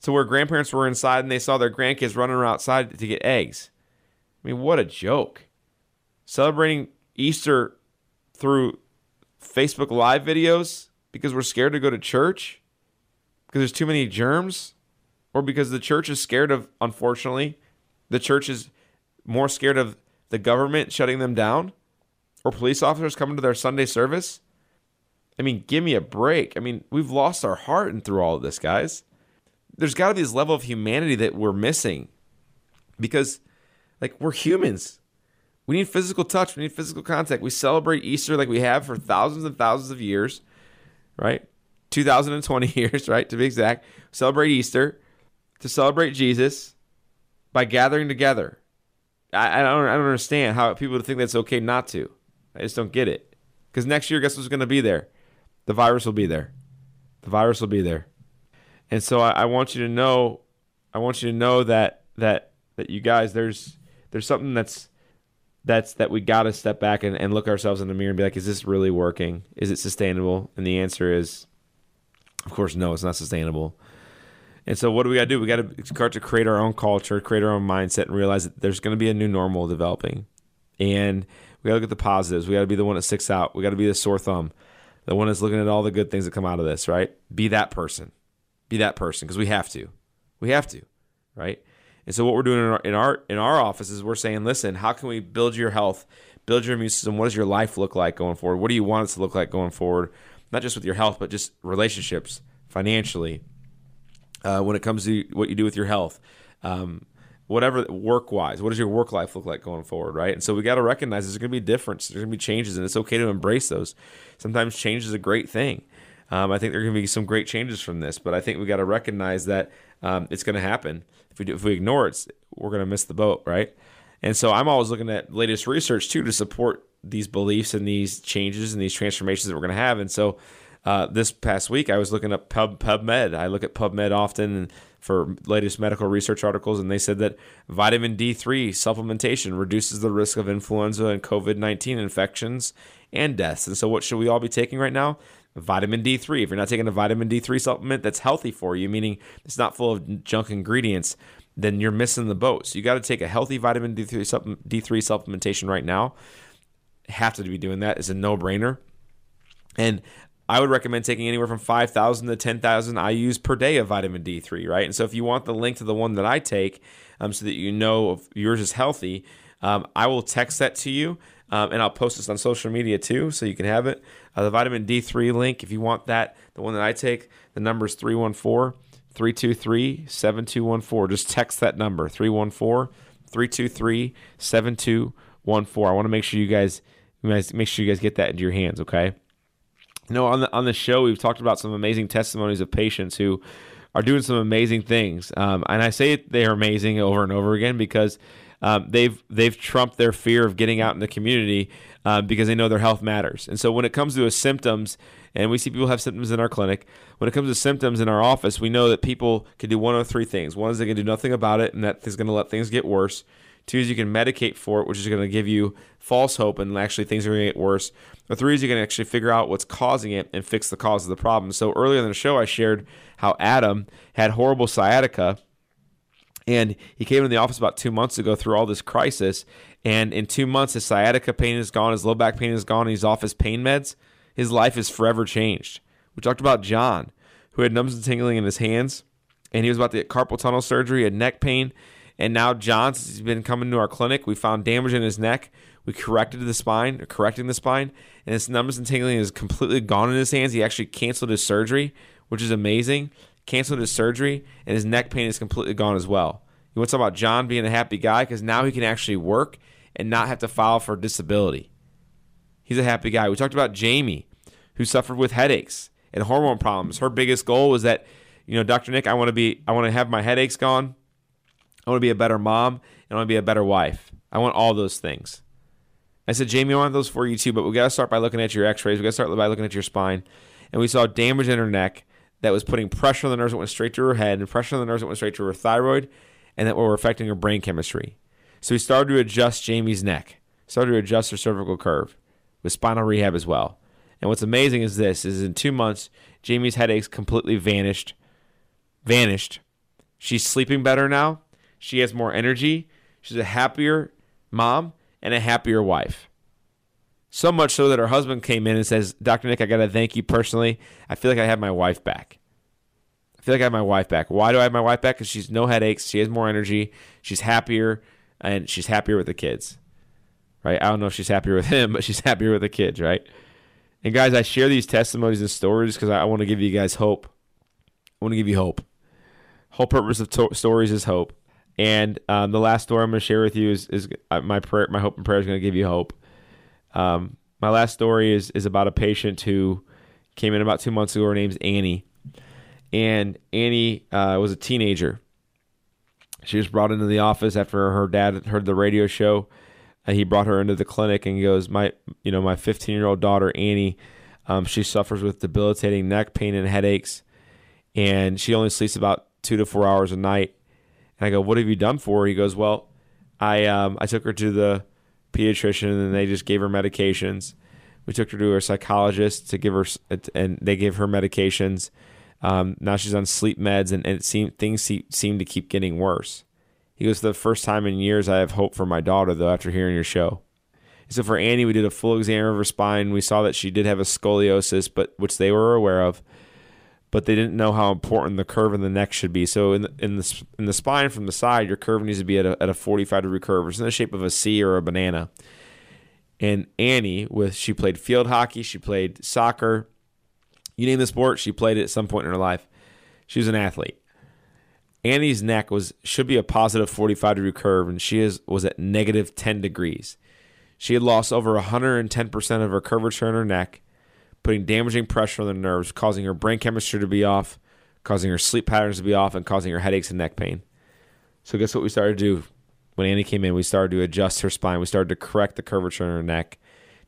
So where grandparents were inside and they saw their grandkids running around outside to get eggs. I mean, what a joke. Celebrating Easter through Facebook Live videos because we're scared to go to church because there's too many germs or because the church is scared of, unfortunately, the church is more scared of the government shutting them down or police officers coming to their Sunday service. I mean, give me a break. I mean, we've lost our heart and through all of this, guys. There's got to be this level of humanity that we're missing because, like, we're humans. We need physical touch. We need physical contact. We celebrate Easter like we have for thousands and thousands of years, right? 2020 years, right? To be exact. Celebrate Easter to celebrate Jesus by gathering together. I, I don't I don't understand how people think that's okay not to. I just don't get it. Because next year, guess who's going to be there? The virus will be there. The virus will be there. And so I, I want you to know, I want you to know that that that you guys, there's there's something that's that's that we got to step back and, and look ourselves in the mirror and be like, is this really working? Is it sustainable? And the answer is, of course, no, it's not sustainable. And so, what do we got to do? We got to start to create our own culture, create our own mindset, and realize that there's going to be a new normal developing. And we got to look at the positives. We got to be the one that sticks out. We got to be the sore thumb, the one that's looking at all the good things that come out of this, right? Be that person. Be that person because we have to. We have to, right? And so what we're doing in our, in our in our office is we're saying, listen, how can we build your health, build your immune system? What does your life look like going forward? What do you want it to look like going forward? Not just with your health, but just relationships, financially. Uh, when it comes to what you do with your health, um, whatever work wise, what does your work life look like going forward, right? And so we got to recognize there's going to be difference. There's going to be changes, and it's okay to embrace those. Sometimes change is a great thing. Um, I think there are going to be some great changes from this, but I think we got to recognize that um, it's going to happen. If we do, if we ignore it, we're going to miss the boat, right? And so I'm always looking at latest research too to support these beliefs and these changes and these transformations that we're going to have. And so uh, this past week, I was looking up Pub, PubMed. I look at PubMed often for latest medical research articles, and they said that vitamin D3 supplementation reduces the risk of influenza and COVID 19 infections and deaths. And so, what should we all be taking right now? Vitamin D3. If you're not taking a vitamin D3 supplement that's healthy for you, meaning it's not full of junk ingredients, then you're missing the boat. So, you got to take a healthy vitamin D3, supplement, D3 supplementation right now. Have to be doing that. It's a no brainer. And I would recommend taking anywhere from 5,000 to 10,000 IUs per day of vitamin D3, right? And so if you want the link to the one that I take um, so that you know if yours is healthy, um, I will text that to you um, and I'll post this on social media too so you can have it. Uh, the vitamin D3 link, if you want that, the one that I take, the number is 314 323 7214. Just text that number 314 323 7214. I want to make sure you guys make sure you guys get that into your hands, okay? You know, on the on the show, we've talked about some amazing testimonies of patients who are doing some amazing things, um, and I say they are amazing over and over again because um, they've they've trumped their fear of getting out in the community uh, because they know their health matters. And so when it comes to symptoms, and we see people have symptoms in our clinic, when it comes to symptoms in our office, we know that people can do one of three things. One is they can do nothing about it, and that is going to let things get worse. Two is you can medicate for it, which is going to give you false hope and actually things are going to get worse. Or three is you can actually figure out what's causing it and fix the cause of the problem. So earlier in the show, I shared how Adam had horrible sciatica. And he came into the office about two months ago through all this crisis. And in two months, his sciatica pain is gone, his low back pain is gone, and he's off his pain meds. His life is forever changed. We talked about John, who had numbness and tingling in his hands, and he was about to get carpal tunnel surgery, had neck pain. And now John, since he's been coming to our clinic, we found damage in his neck. We corrected the spine, correcting the spine, and his numbness and tingling is completely gone in his hands. He actually canceled his surgery, which is amazing. Canceled his surgery, and his neck pain is completely gone as well. You want to talk about John being a happy guy because now he can actually work and not have to file for disability. He's a happy guy. We talked about Jamie, who suffered with headaches and hormone problems. Her biggest goal was that, you know, Dr. Nick, I want to be, I want to have my headaches gone. I want to be a better mom and I want to be a better wife. I want all those things. I said, Jamie, I want those for you too, but we got to start by looking at your x rays. We got to start by looking at your spine. And we saw damage in her neck that was putting pressure on the nerves that went straight to her head and pressure on the nerves that went straight to her thyroid and that were affecting her brain chemistry. So we started to adjust Jamie's neck, started to adjust her cervical curve with spinal rehab as well. And what's amazing is this is in two months, Jamie's headaches completely vanished. Vanished. She's sleeping better now. She has more energy. She's a happier mom and a happier wife. So much so that her husband came in and says, Dr. Nick, I got to thank you personally. I feel like I have my wife back. I feel like I have my wife back. Why do I have my wife back? Because she's no headaches. She has more energy. She's happier, and she's happier with the kids. Right? I don't know if she's happier with him, but she's happier with the kids, right? And guys, I share these testimonies and stories because I want to give you guys hope. I want to give you hope. Whole purpose of to- stories is hope. And um, the last story I'm going to share with you is, is uh, my prayer. My hope and prayer is going to give you hope. Um, my last story is is about a patient who came in about two months ago. Her name's Annie, and Annie uh, was a teenager. She was brought into the office after her dad heard the radio show. Uh, he brought her into the clinic and he goes, "My, you know, my 15 year old daughter Annie, um, she suffers with debilitating neck pain and headaches, and she only sleeps about two to four hours a night." And I go, "What have you done for her?" He goes, "Well, I um, I took her to the pediatrician and they just gave her medications. We took her to her psychologist to give her, and they gave her medications." Um, now she's on sleep meds, and, and it seemed things se- seem to keep getting worse. He goes, "For the first time in years I have hope for my daughter, though, after hearing your show. So for Annie, we did a full exam of her spine. We saw that she did have a scoliosis, but which they were aware of, but they didn't know how important the curve in the neck should be. So in the, in the in the spine from the side, your curve needs to be at a, at a 45 degree curve. It's in the shape of a C or a banana. And Annie, with she played field hockey, she played soccer, you name the sport, she played it at some point in her life. She was an athlete. Annie's neck was should be a positive 45 degree curve, and she is was at negative 10 degrees. She had lost over 110% of her curvature in her neck, putting damaging pressure on the nerves, causing her brain chemistry to be off, causing her sleep patterns to be off, and causing her headaches and neck pain. So guess what we started to do when Annie came in? We started to adjust her spine. We started to correct the curvature in her neck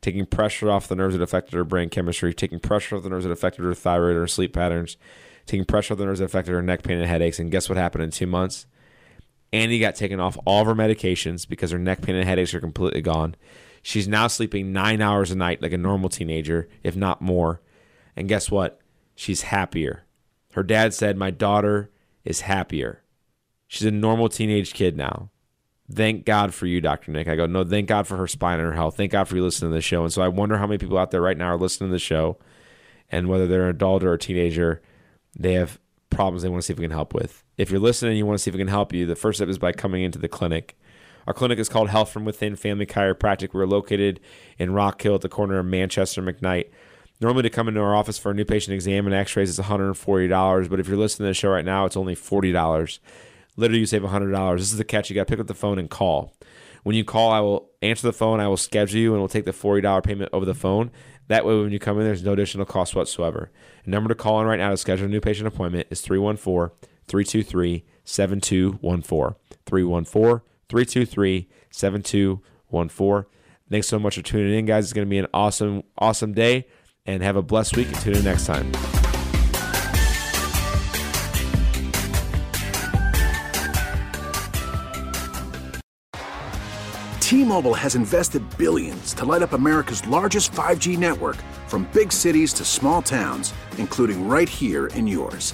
taking pressure off the nerves that affected her brain chemistry, taking pressure off the nerves that affected her thyroid or her sleep patterns, taking pressure off the nerves that affected her neck pain and headaches. And guess what happened in two months? Annie got taken off all of her medications because her neck pain and headaches are completely gone. She's now sleeping nine hours a night like a normal teenager, if not more. And guess what? She's happier. Her dad said, My daughter is happier. She's a normal teenage kid now thank God for you, Dr. Nick. I go, no, thank God for her spine and her health. Thank God for you listening to the show. And so I wonder how many people out there right now are listening to the show and whether they're an adult or a teenager, they have problems they want to see if we can help with. If you're listening and you want to see if we can help you, the first step is by coming into the clinic. Our clinic is called Health from Within Family Chiropractic. We're located in Rock Hill at the corner of Manchester McKnight. Normally, to come into our office for a new patient exam and x rays is $140, but if you're listening to the show right now, it's only $40 literally you save $100. This is the catch. You got to pick up the phone and call. When you call, I will answer the phone. I will schedule you and we'll take the $40 payment over the phone. That way, when you come in, there's no additional cost whatsoever. The number to call in right now to schedule a new patient appointment is 314 323 7214. 314 323 7214. Thanks so much for tuning in, guys. It's going to be an awesome, awesome day. And have a blessed week tune in next time. T-Mobile has invested billions to light up America's largest 5G network from big cities to small towns, including right here in yours.